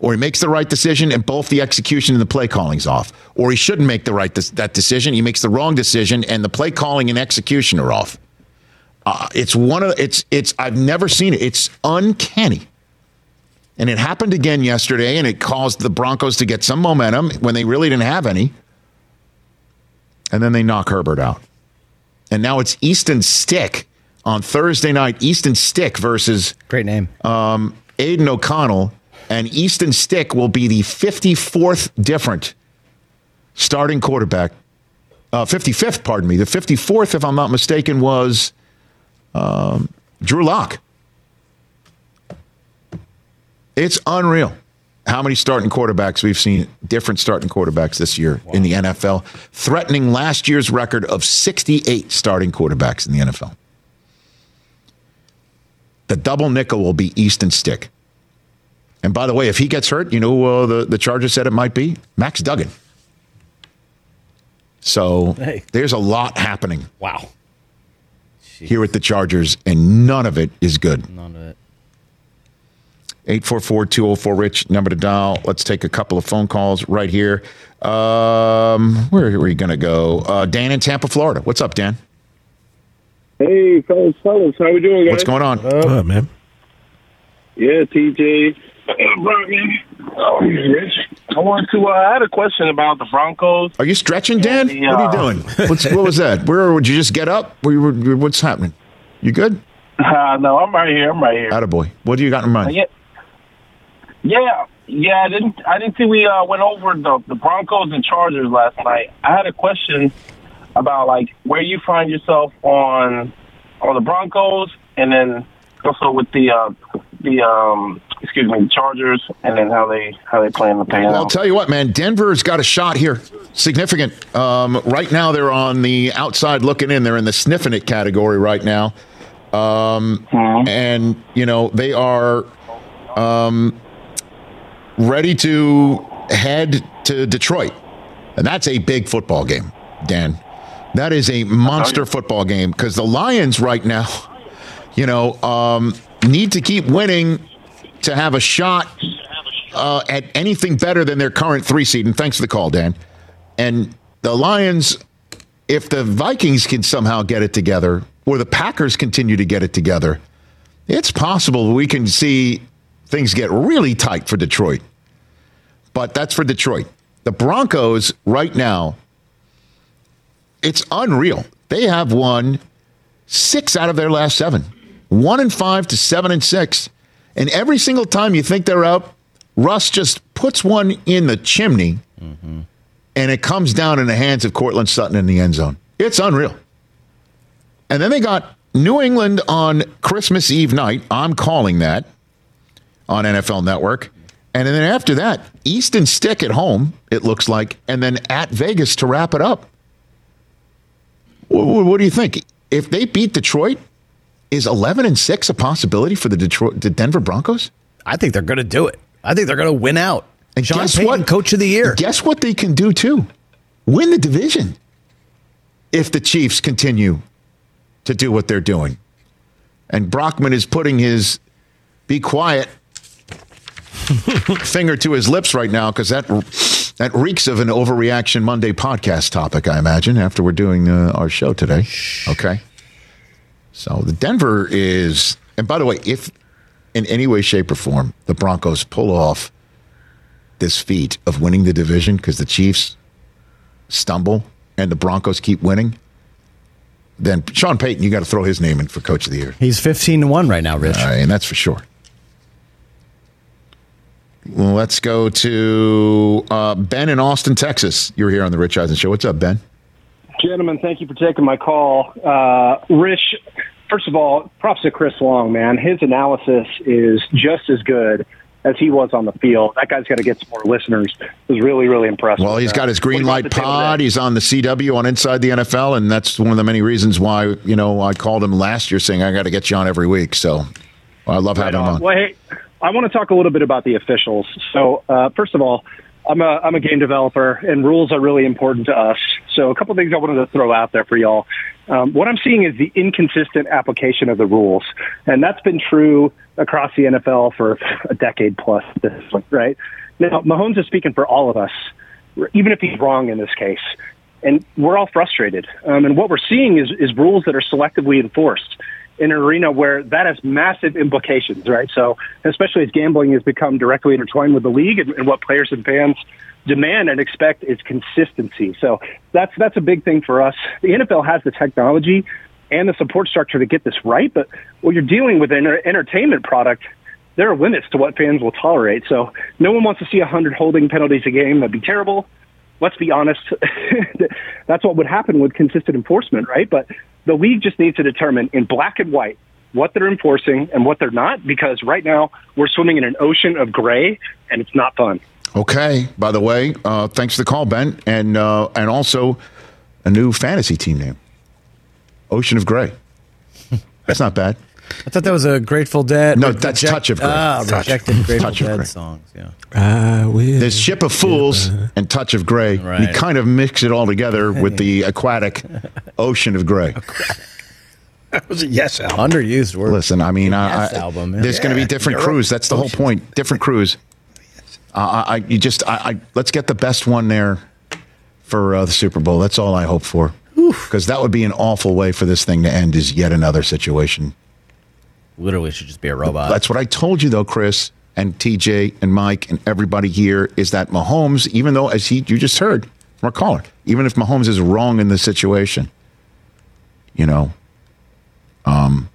Or he makes the right decision and both the execution and the play calling's off. Or he shouldn't make the right that decision. He makes the wrong decision and the play calling and execution are off. Uh, it's one of it's it's I've never seen it. It's uncanny. And it happened again yesterday, and it caused the Broncos to get some momentum when they really didn't have any. And then they knock Herbert out. And now it's Easton Stick on Thursday night. Easton Stick versus Great name. um, Aidan O'Connell. And Easton Stick will be the 54th different starting quarterback Uh, 55th, pardon me. The 54th, if I'm not mistaken, was um, Drew Lock. It's unreal how many starting quarterbacks we've seen, different starting quarterbacks this year in the NFL, threatening last year's record of 68 starting quarterbacks in the NFL. The double nickel will be Easton Stick. And by the way, if he gets hurt, you know who uh, the, the Chargers said it might be? Max Duggan. So Hey. there's a lot happening Wow. here with the Chargers, and none of it is good. None of it. 844 204 Rich, number to dial. Let's take a couple of phone calls right here. Um, where are we going to go? Uh, Dan in Tampa, Florida. What's up, Dan? Hey, fellas, fellas, how we doing, guys? What's going on? Oh, man. Yeah, TJ. Brockman. Oh, Rich. I want to. Uh, I had a question about the Broncos. Are you stretching, Dan? the, What are uh, you doing? [LAUGHS] What's, what was that? Where would you just get up? Where you were, what's happening? You good? Uh, no, I'm right here. I'm right here. Attaboy. What do you got in mind? Yeah, yeah. I didn't. I didn't think we uh, went over the the Broncos and Chargers last night. I had a question about like where you find yourself on on the Broncos, and then also with the uh, the um excuse me the Chargers, and then how they how they plan to pay Well, I'll tell you what, man. Denver's got a shot here. Significant. Um, right now, they're on the outside looking in. They're in the sniffing it category right now. Um, And, you know, they are um, ready to head to Detroit. And that's a big football game, Dan. That is a monster football game because the Lions right now, you know, um, need to keep winning to have a shot uh, at anything better than their current three seed. And thanks for the call, Dan. And the Lions, if the Vikings can somehow get it together, or the Packers continue to get it together, it's possible we can see things get really tight for Detroit. But that's for Detroit. The Broncos right now, it's unreal. They have won six out of their last seven, one and five to seven and six. And every single time you think they're out, Russ just puts one in the chimney and it comes down in the hands of Courtland Sutton in the end zone. It's unreal. And then they got New England on Christmas Eve night. I'm calling that on NFL Network. And then after that, Easton Stick at home, it looks like, and then at Vegas to wrap it up. What, what do you think? If they beat Detroit, is 11 and 6 a possibility for the Detroit the Denver Broncos? I think they're going to do it. I think they're going to win out. And guess Payton, what? Coach of the year. Guess what they can do too? Win the division. If the Chiefs continue to do what they're doing. And Brockman is putting his be quiet [LAUGHS] finger to his lips right now because that that reeks of an overreaction Monday podcast topic, I imagine, after we're doing uh, our show today. Okay. So the Denver is, and by the way, if in any way, shape, or form the Broncos pull off this feat of winning the division because the Chiefs stumble and the Broncos keep winning, then Sean Payton, you got to throw his name in for Coach of the Year. He's 15 to 1 right now, Rich. Right, and that's for sure. Well, let's go to uh, Ben in Austin, Texas. You're here on the Rich Eisen Show. What's up, Ben? Gentlemen, thank you for taking my call. Uh, Rich, first of all, props to Chris Long, man. His analysis is just as good as he was on the field. That guy's got to get some more listeners. It was really, really impressive. Well, he's got his Green Light about the tail Pod. He's on the CW on Inside the NFL, and that's one of the many reasons why you know I called him last year, saying I got to get you on every week. So I love Right having him on. on. Well, hey, I want to talk a little bit about the officials. So, uh, first of all, I'm a I'm a game developer, and rules are really important to us. So, a couple things I wanted to throw out there for y'all. Um, what I'm seeing is the inconsistent application of the rules, and that's been true across the NFL for a decade plus. This right now, Mahomes is speaking for all of us, even if he's wrong in this case. And we're all frustrated. Um, and what we're seeing is, is rules that are selectively enforced in an arena where that has massive implications, right? So, especially as gambling has become directly intertwined with the league and, and what players and fans demand and expect is consistency. So that's that's a big thing for us. The NFL has the technology and the support structure to get this right, but when you're dealing with an entertainment product, there are limits to what fans will tolerate. So no one wants to see 100 holding penalties a game. That'd be terrible. let's be honest, [LAUGHS] that's what would happen with consistent enforcement, right? But the league just needs to determine in black and white what they're enforcing and what they're not, because right now we're swimming in an ocean of gray, and it's not fun. Okay. By the way, uh, thanks for the call, Ben, and uh, and also a new fantasy team name, Ocean of Gray. [LAUGHS] That's not bad. I thought that was a Grateful Dead. No, that's Touch of Grey. Ah, Touch. rejected Grateful Touch of Dead songs. Yeah. I will. There's Ship of Fools and Touch of Gray. We Right. kind of mix it all together with the [LAUGHS] aquatic Ocean of Gray. That was a yes album. Underused word. Listen, I mean, I, Yes I- album, yeah. there's going to be different you're crews. That's the whole point. Different crews. Uh, I, I, you just, I, I, let's get the best one there for uh, the Super Bowl. That's all I hope for. Because that would be an awful way for this thing to end. Is yet another situation. Literally should just be a robot. That's what I told you, though, Chris and TJ and Mike and everybody here is that Mahomes, even though as he you just heard from our caller, even if Mahomes is wrong in the situation, you know, um,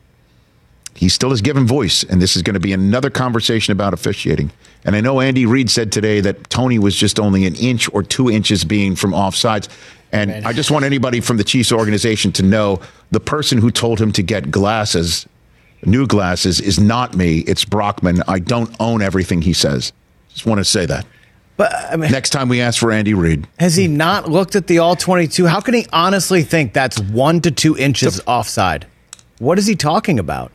he still is given voice, and this is going to be another conversation about officiating. And I know Andy Reid said today that Tony was just only an inch or two inches being from offsides. And I just want anybody from the Chiefs organization to know the person who told him to get glasses, new glasses, is not me. It's Brockman. I don't own everything he says. Just want to say that. but I mean, Next time we ask for Andy Reid, has he not looked at the all 22? How can he honestly think that's one to two inches offside? What is he talking about?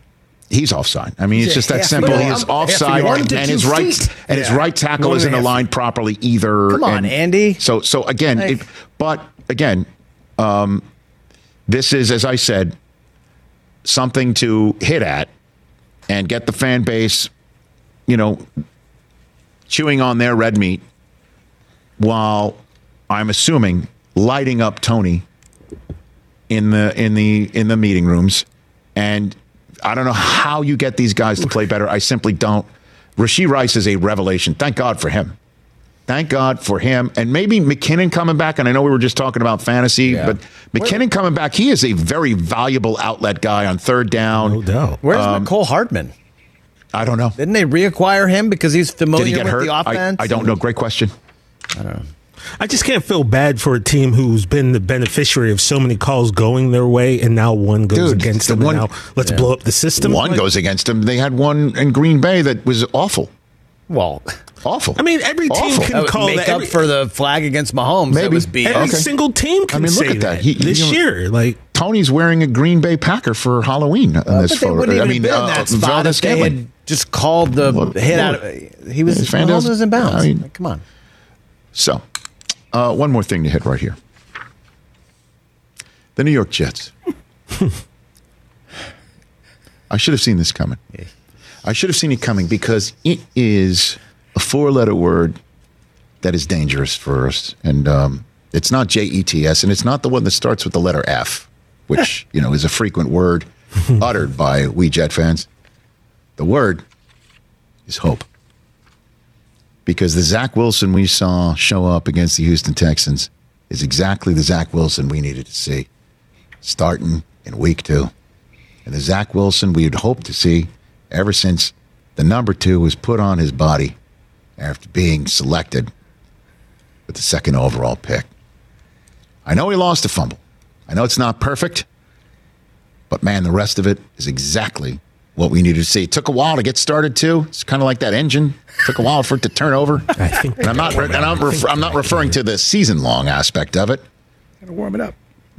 he's offside. I mean, it's just that half simple. a He is offside, and, and his right feet. and his right tackle isn't and a half. aligned properly either. Come on, And Andy. So, so again, Like- it, but again, um, this is, as I said, something to hit at and get the fan base, you know, chewing on their red meat while I'm assuming lighting up Tony in the in the in the meeting rooms and I don't know how you get these guys to play better. I simply don't. Rasheed Rice is a revelation. Thank God for him. Thank God for him. And maybe McKinnon coming back. And I know we were just talking about fantasy, but McKinnon coming back, he is a very valuable outlet guy on third down. No doubt. Where's Um, Mecole Hardman? I don't know. Didn't they reacquire him because he's Did familiar he get with hurt? the offense? I don't know. Great question. I just can't feel bad for a team who's been the beneficiary of so many calls going their way, and now one goes Dude, against the them. one- and now let's blow up the system. One Like, goes against them. They had one in Green Bay that was awful. Well, Awful. I mean, every team Awful. can call make that. up Every, for the flag against Mahomes. That Maybe. was BS. every Okay. single team can I mean, look say at that. He- this you know- year. Like Tony's wearing a Green Bay Packer for Halloween in this but they photo. I mean, have been uh, that spot Valdes if they had just called the Well, hit well, out. Of, he was yeah, Van Mahomes Dez- was in bounds. I mean- Like, come on. So, uh, one more thing to hit right here. The New York Jets. [LAUGHS] I should have seen this coming. I should have seen it coming because it is a four-letter word that is dangerous for us, and um, it's not J E T S, and it's not the one that starts with the letter F, which [LAUGHS] you know is a frequent word [LAUGHS] uttered by we Jet fans. The word is hope because the Zach Wilson we saw show up against the Houston Texans is exactly the Zach Wilson we needed to see starting in week two. And the Zach Wilson we had hoped to see ever since the number two was put on his body after being selected with the second overall pick. I know he lost a fumble. I know it's not perfect, but man, the rest of it is exactly what we needed to see. It took a while to get started too. It's kind of like that engine. It took a while for it to turn over. [LAUGHS] I think, And I'm not, and I'm, ref- I'm not referring to the season long aspect of it, Gotta warm it up.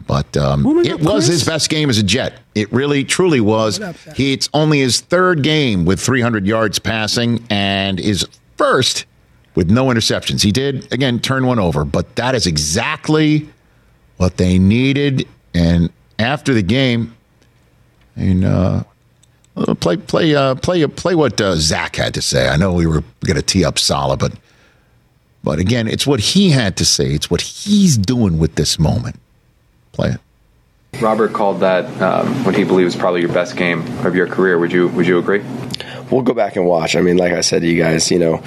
But um, it was Chris. his best game as a Jet. It really, truly was. Up, He, it's only his third game with 300 yards passing and is first with no interceptions. He did, again, turn one over, but that is exactly what they needed. And after the game, and uh, play play uh, play play what uh, Zach had to say. I know we were going to tee up Saleh, but but again, it's what he had to say. It's what he's doing with this moment. Play it. Robert called that um, what he believes probably your best game of your career. Would you Would you agree? we'll go back and watch. I mean, like I said to you guys, you know,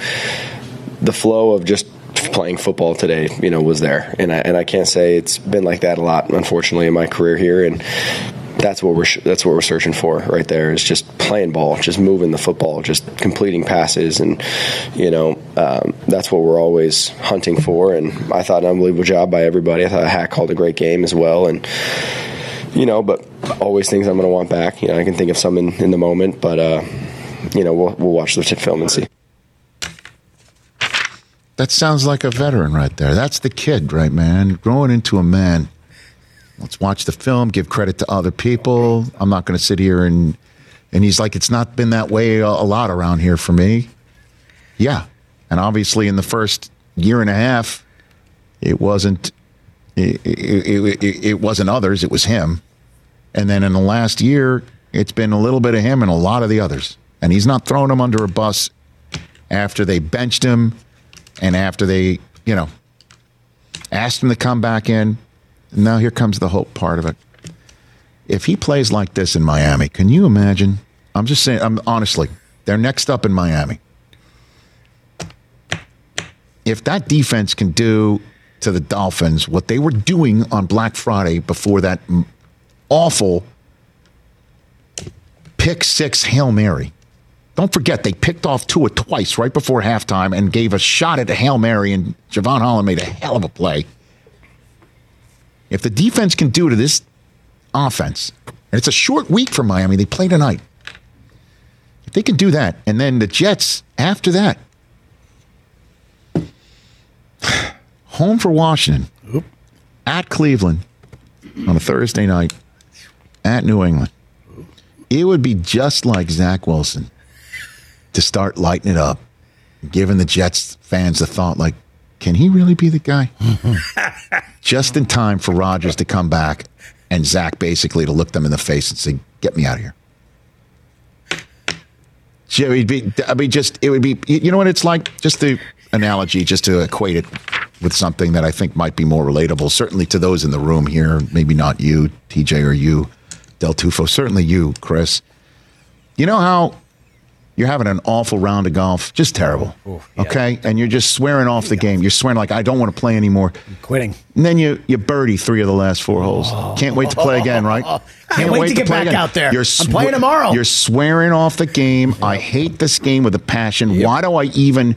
the flow of just playing football today, you know, was there, and I and I can't say it's been like that a lot, unfortunately, in my career here, and that's what we're that's what we're searching for right there is just playing ball, just moving the football, just completing passes, and you know. um, that's what we're always hunting for. And I thought an unbelievable job by everybody. I thought Hack called a great game as well. And, you know, but always things I'm going to want back. You know, I can think of some in, in the moment, but, uh, you know, we'll, we'll watch the film and see. That sounds like a veteran right there. That's the kid, right, man? Growing into a man. Let's watch the film, give credit to other people. I'm not going to sit here and and he's like, it's not been that way a, lot around here for me. Yeah, and obviously in the first year and a half, it wasn't it, it, it, it wasn't others. It was him. And then in the last year, it's been a little bit of him and a lot of the others. And he's not throwing them under a bus after they benched him and after they, you know, asked him to come back in. Now here comes the hope part of it. If he plays like this in Miami, can you imagine? I'm just saying, I'm honestly, they're next up in Miami. If that defense can do to the Dolphins what they were doing on Black Friday before that awful pick six Hail Mary, don't forget, they picked off Tua twice right before halftime and gave a shot at a Hail Mary, and Jevon Holland made a hell of a play. If the defense can do to this offense, and it's a short week for Miami, they play tonight. If they can do that, and then the Jets after that, [SIGHS] home for Washington, Oop. at Cleveland on a Thursday night, at New England, it would be just like Zach Wilson to start lighting it up, giving the Jets fans the thought, like, can he really be the guy? [LAUGHS] Just in time for Rodgers to come back and Zach basically to look them in the face and say, get me out of here. It would be, I mean, just, it would be, you know what it's like? Just the analogy, just to equate it with something that I think might be more relatable, certainly to those in the room here, maybe not you, TJ, or you, Del Tufo, certainly you, Chris. You know how you're having an awful round of golf, just terrible. Ooh, yeah. Okay, and you're just swearing off the game. You're swearing like I don't want to play anymore. I'm quitting. And then you you birdie three of the last four holes. Oh. Can't wait to play again, right? [LAUGHS] Can't, Can't wait, wait, to get back again. out there. You're I'm playing tomorrow. You're swearing off the game. I hate this game with a passion. Yep. Why do I even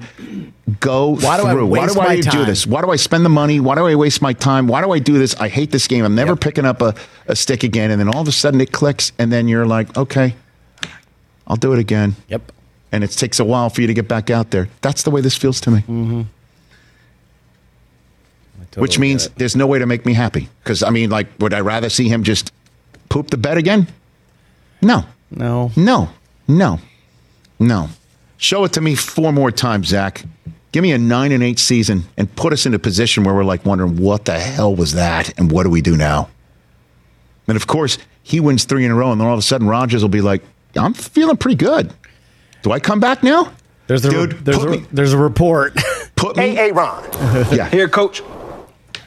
go Why do through? Why do I do this? Why do I spend the money? Why do I waste my time? Why do I do this? I hate this game. I'm never yep. picking up a, a stick again. And then all of a sudden it clicks, and then you're like, okay, I'll do it again. Yep and it takes a while for you to get back out there. That's the way this feels to me. Mm-hmm. Totally Which means there's no way to make me happy. Because, I mean, like, would I rather see him just poop the bed again? No. No. No. No. No. Show it to me four more times, Zach. Give me a nine and eight season and put us in a position where we're like wondering what the hell was that and what do we do now? And of course, he wins three in a row, and then all of a sudden Rodgers will be like, I'm feeling pretty good. Do I come back now? There's a, Dude, there's, a, me, there's a report. Put me. Hey, hey, Ron. [LAUGHS] yeah. Here, coach.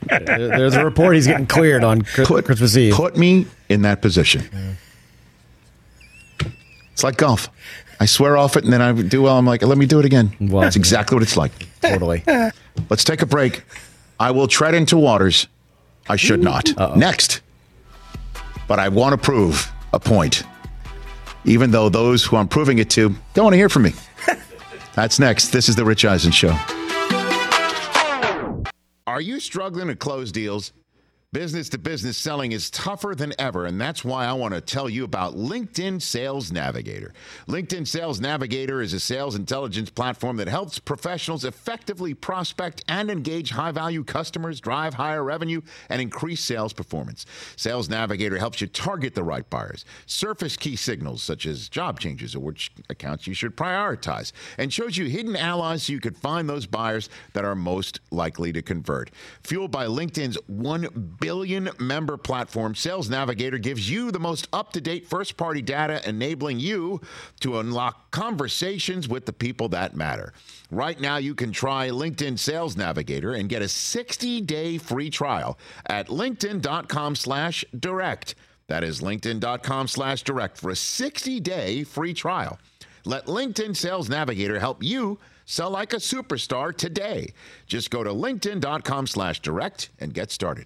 there's a report he's getting cleared on put, Christmas Eve. Put me in that position. Yeah. It's like golf. I swear off it, and then I do well. I'm like, let me do it again. Well, That's exactly what it's like. Totally. [LAUGHS] Let's take a break. I will tread into waters I should not. Uh-oh. Next. But I want to prove a point even though those who I'm proving it to don't want to hear from me. [LAUGHS] That's next. This is The Rich Eisen Show. Are you struggling to close deals? Business to business selling is tougher than ever, and that's why I want to tell you about LinkedIn Sales Navigator. LinkedIn Sales Navigator is a sales intelligence platform that helps professionals effectively prospect and engage high value customers, drive higher revenue, and increase sales performance. Sales Navigator helps you target the right buyers, surface key signals such as job changes or which accounts you should prioritize, and shows you hidden allies so you can find those buyers that are most likely to convert. Fueled by LinkedIn's 1 billion member platform, Sales Navigator gives you the most up to date first party data, enabling you to unlock conversations with the people that matter. Right now, you can try LinkedIn Sales Navigator and get a 60 day free trial at linkedin.com slash direct. That is linkedin.com slash direct for a 60 day free trial. Let LinkedIn Sales Navigator help you sell like a superstar today. Just go to linkedin.com slash direct and get started.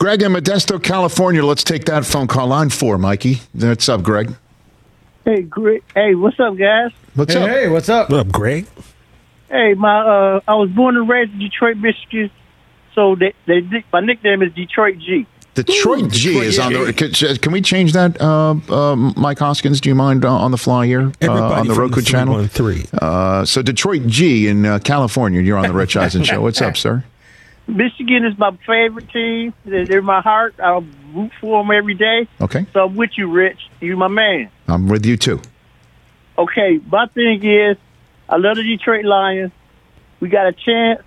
Greg in Modesto, California. Let's take that phone call line four, Mikey. What's up, Greg? Hey, Greg. Hey, what's up, guys? What's hey, up? Hey, what's up? What up, Greg? Hey, my uh, I was born and raised in Detroit, Michigan. So they, they my nickname is Detroit G. Detroit Ooh, G Detroit is on the. G. Can, can we change that, uh, uh, Mike Hoskins? Do you mind uh, on the fly here uh, on the from Roku the channel? Three. Uh, so Detroit G in uh, California. You're on the Rich Eisen [LAUGHS] show. What's up, sir? Michigan is my favorite team. They're, they're my heart. I'll root for them every day. Okay, So I'm with you, Rich. You're my man. I'm with you too. Okay, my thing is, I love the Detroit Lions. We got a chance,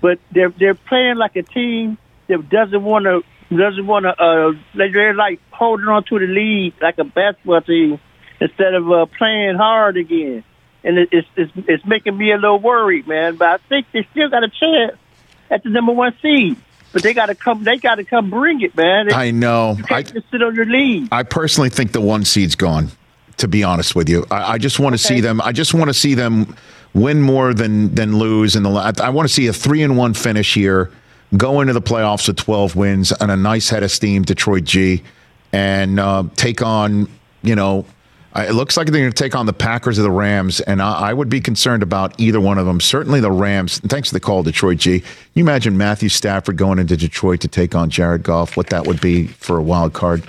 but they're they're playing like a team that doesn't want to doesn't want to. Uh, they're like holding on to the lead like a basketball team instead of uh, playing hard again. And it, it's, it's it's making me a little worried, man. But I think they still got a chance at the number one seed. But they got to come. They got to come bring it, man. They, I know. You I, can't just sit on your lead. I personally think the one seed's gone. To be honest with you, I, I just want to see them. I just want to see them win more than than lose in the. la- I want to see a three and one finish here, go into the playoffs with twelve wins and a nice head of steam. Detroit G, and uh, take on you know. It looks like they're going to take on the Packers or the Rams, and I, I would be concerned about either one of them. Certainly the Rams. Thanks for the call, Detroit G. Can you imagine Matthew Stafford going into Detroit to take on Jared Goff? What that would be for a wild card?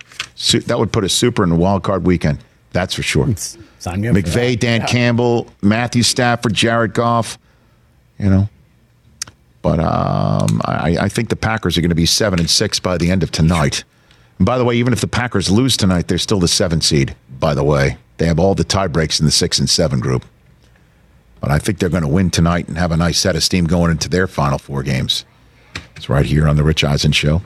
That would put a super in the wild card weekend. That's for sure. Sign me up McVay. Dan Yeah. Campbell, Matthew Stafford, Jared Goff. You know, but um, I, I think the Packers are going to be seven and six by the end of tonight. By the way, even if the Packers lose tonight, they're still the seven seed. By the way, they have all the tie breaks in the six and seven group. But I think they're going to win tonight and have a nice set of steam going into their final four games. It's right here on the Rich Eisen Show.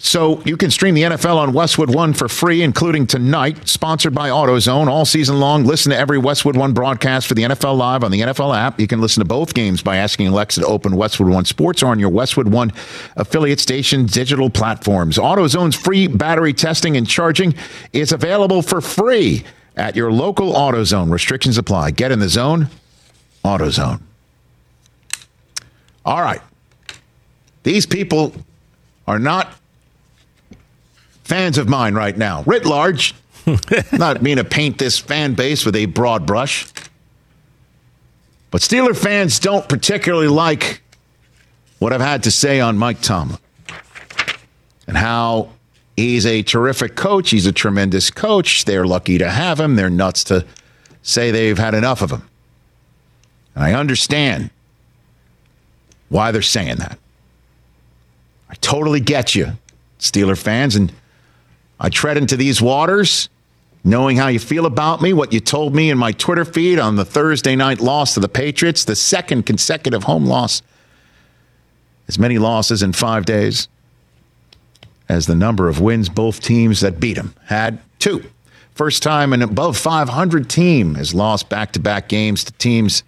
So you can stream the NFL on Westwood One for free, including tonight, sponsored by AutoZone all season long. Listen to every Westwood One broadcast for the NFL Live on the NFL app. You can listen to both games by asking Alexa to open Westwood One Sports or on your Westwood One affiliate station digital platforms. AutoZone's free battery testing and charging is available for free at your local AutoZone. Restrictions apply. Get in the zone. AutoZone. All right. These people are not fans of mine right now, writ large. [LAUGHS] Not mean to paint this fan base with a broad brush. But Steeler fans don't particularly like what I've had to say on Mike Tomlin and how he's a terrific coach. He's a tremendous coach. They're lucky to have him. They're nuts to say they've had enough of him. And I understand why they're saying that. I totally get you, Steeler fans. And I tread into these waters knowing how you feel about me, what you told me in my Twitter feed on the Thursday night loss to the Patriots, the second consecutive home loss, as many losses in five days as the number of wins both teams that beat them had two. First time an above 500 team has lost back to back games to teams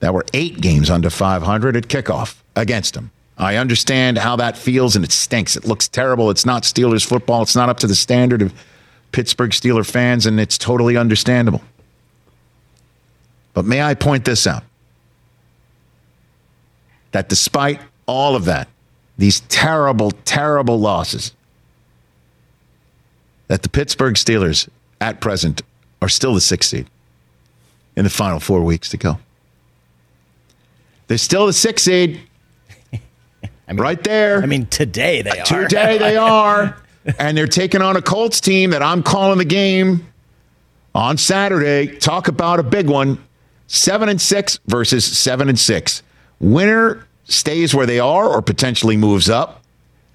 that were eight games under 500 at kickoff against them. I understand how that feels, and it stinks. It looks terrible. It's not Steelers football. It's not up to the standard of Pittsburgh Steeler fans, and it's totally understandable. But may I point this out? That despite all of that, these terrible, terrible losses, that the Pittsburgh Steelers at present are still the sixth seed in the final four weeks to go. They're still the sixth seed. Right there. I mean, today they are. Today they [LAUGHS] are. and they're taking on a Colts team that I'm calling the game on Saturday. Talk about a big one. Seven and six versus seven and six. Winner stays where they are or potentially moves up.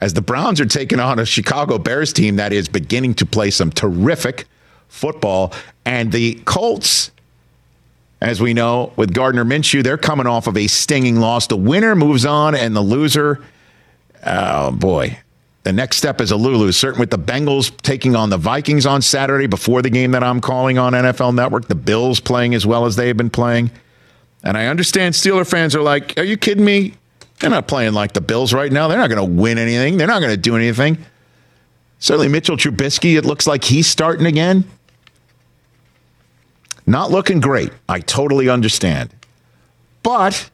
As the Browns are taking on a Chicago Bears team that is beginning to play some terrific football. And the Colts, as we know, with Gardner Minshew, they're coming off of a stinging loss. The winner moves on, and the loser, oh boy, the next step is a Lulu. Certain with the Bengals taking on the Vikings on Saturday before the game that I'm calling on NFL Network. The Bills playing as well as they've been playing. And I understand Steeler fans are like, are you kidding me? They're not playing like the Bills right now. They're not going to win anything. They're not going to do anything. Certainly Mitchell Trubisky, it looks like he's starting again. Not looking great. I totally understand. But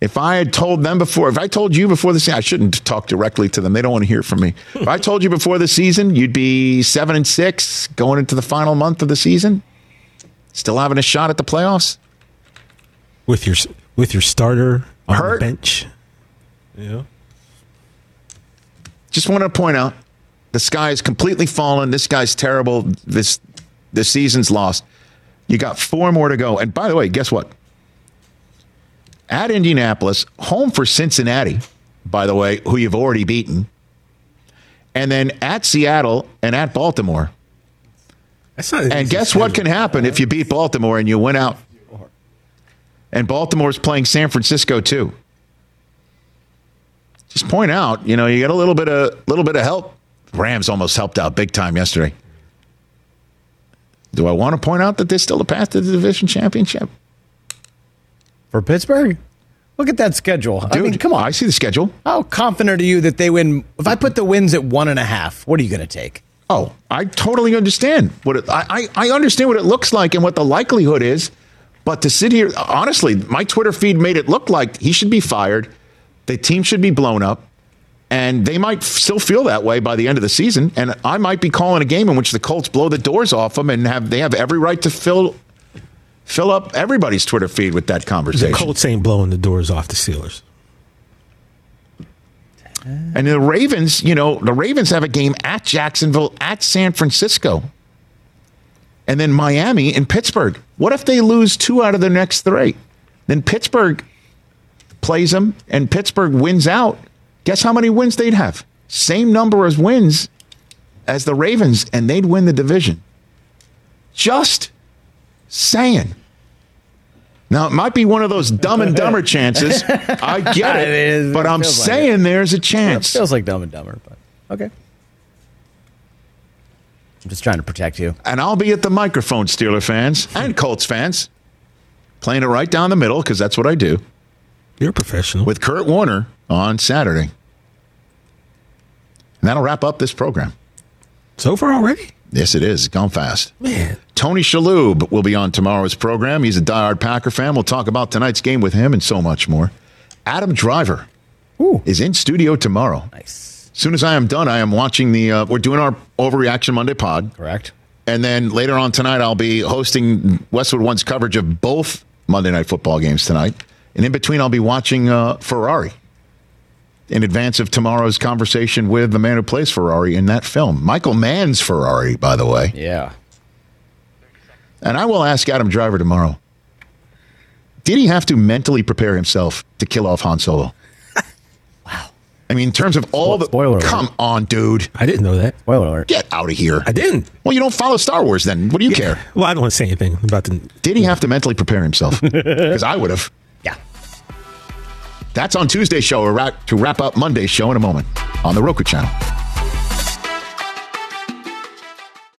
if I had told them before, if I told you before the season, I shouldn't talk directly to them. They don't want to hear from me. if I told you before the season, you'd be seven and six going into the final month of the season, still having a shot at the playoffs with your with your starter on Hurt. the bench. Yeah. Just want to point out the sky is completely fallen. This guy's terrible. This this season's lost. You got four more to go. And by the way, guess what? At Indianapolis, home for Cincinnati, by the way, who you've already beaten. And then at Seattle and at Baltimore. And guess what can happen if you beat Baltimore and you win out? And Baltimore's playing San Francisco too. Just point out, you know, you get a little bit of little bit of help. Rams almost helped out big time yesterday. Do I want to point out that there's still a path to the division championship? For Pittsburgh? Look at that schedule. I mean, come on. I see the schedule. How confident are you that they win? If I put the wins at one and a half, what are you going to take? Oh, I totally understand what it, I, I I understand what it looks like and what the likelihood is. But to sit here, honestly, my Twitter feed made it look like he should be fired. The team should be blown up. And they might still feel that way by the end of the season. And I might be calling a game in which the Colts blow the doors off them and have they have every right to fill fill up everybody's Twitter feed with that conversation. The. Colts ain't blowing the doors off the Steelers. And the Ravens, you know, the Ravens have a game at Jacksonville, at San Francisco, and then Miami and Pittsburgh. What if they lose two out of their next three? Then Pittsburgh plays them and Pittsburgh wins out. Guess how many wins they'd have? Same number as wins as the Ravens, and they'd win the division. Just saying. Now, it might be one of those dumb and dumber [LAUGHS] chances. I get it. It is- but it I'm feels like saying there's a chance. It feels like Dumb and Dumber, but okay. I'm just trying to protect you. And I'll be at the microphone, Steeler fans and Colts fans, playing it right down the middle because that's what I do. You're a professional. With Kurt Warner on Saturday. And that'll wrap up this program. It's over already? Yes, it is. It's gone fast. Man. Tony Shalhoub will be on tomorrow's program. He's a diehard Packer fan. We'll talk about tonight's game with him and so much more. Adam Driver is in studio tomorrow. Nice. As soon as I am done, I am watching the. Uh, we're doing our Overreaction Monday pod. Correct. And then later on tonight, I'll be hosting Westwood One's coverage of both Monday Night Football games tonight. And in between, I'll be watching uh, Ferrari in advance of tomorrow's conversation with the man who plays Ferrari in that film. Michael Mann's Ferrari, by the way. Yeah. And I will ask Adam Driver tomorrow did he have to mentally prepare himself to kill off Han Solo? [LAUGHS] wow. I mean, in terms of all the. Spoiler alert. Come on, dude. I didn't know that. Spoiler alert. Get out of here. I didn't. Well, you don't follow Star Wars then. What do you care? Well, I don't want to say anything about the. Did he have to mentally prepare himself? [LAUGHS] Because I would have. That's on Tuesday's show, wrap- to wrap up Monday's show in a moment on the Roku channel.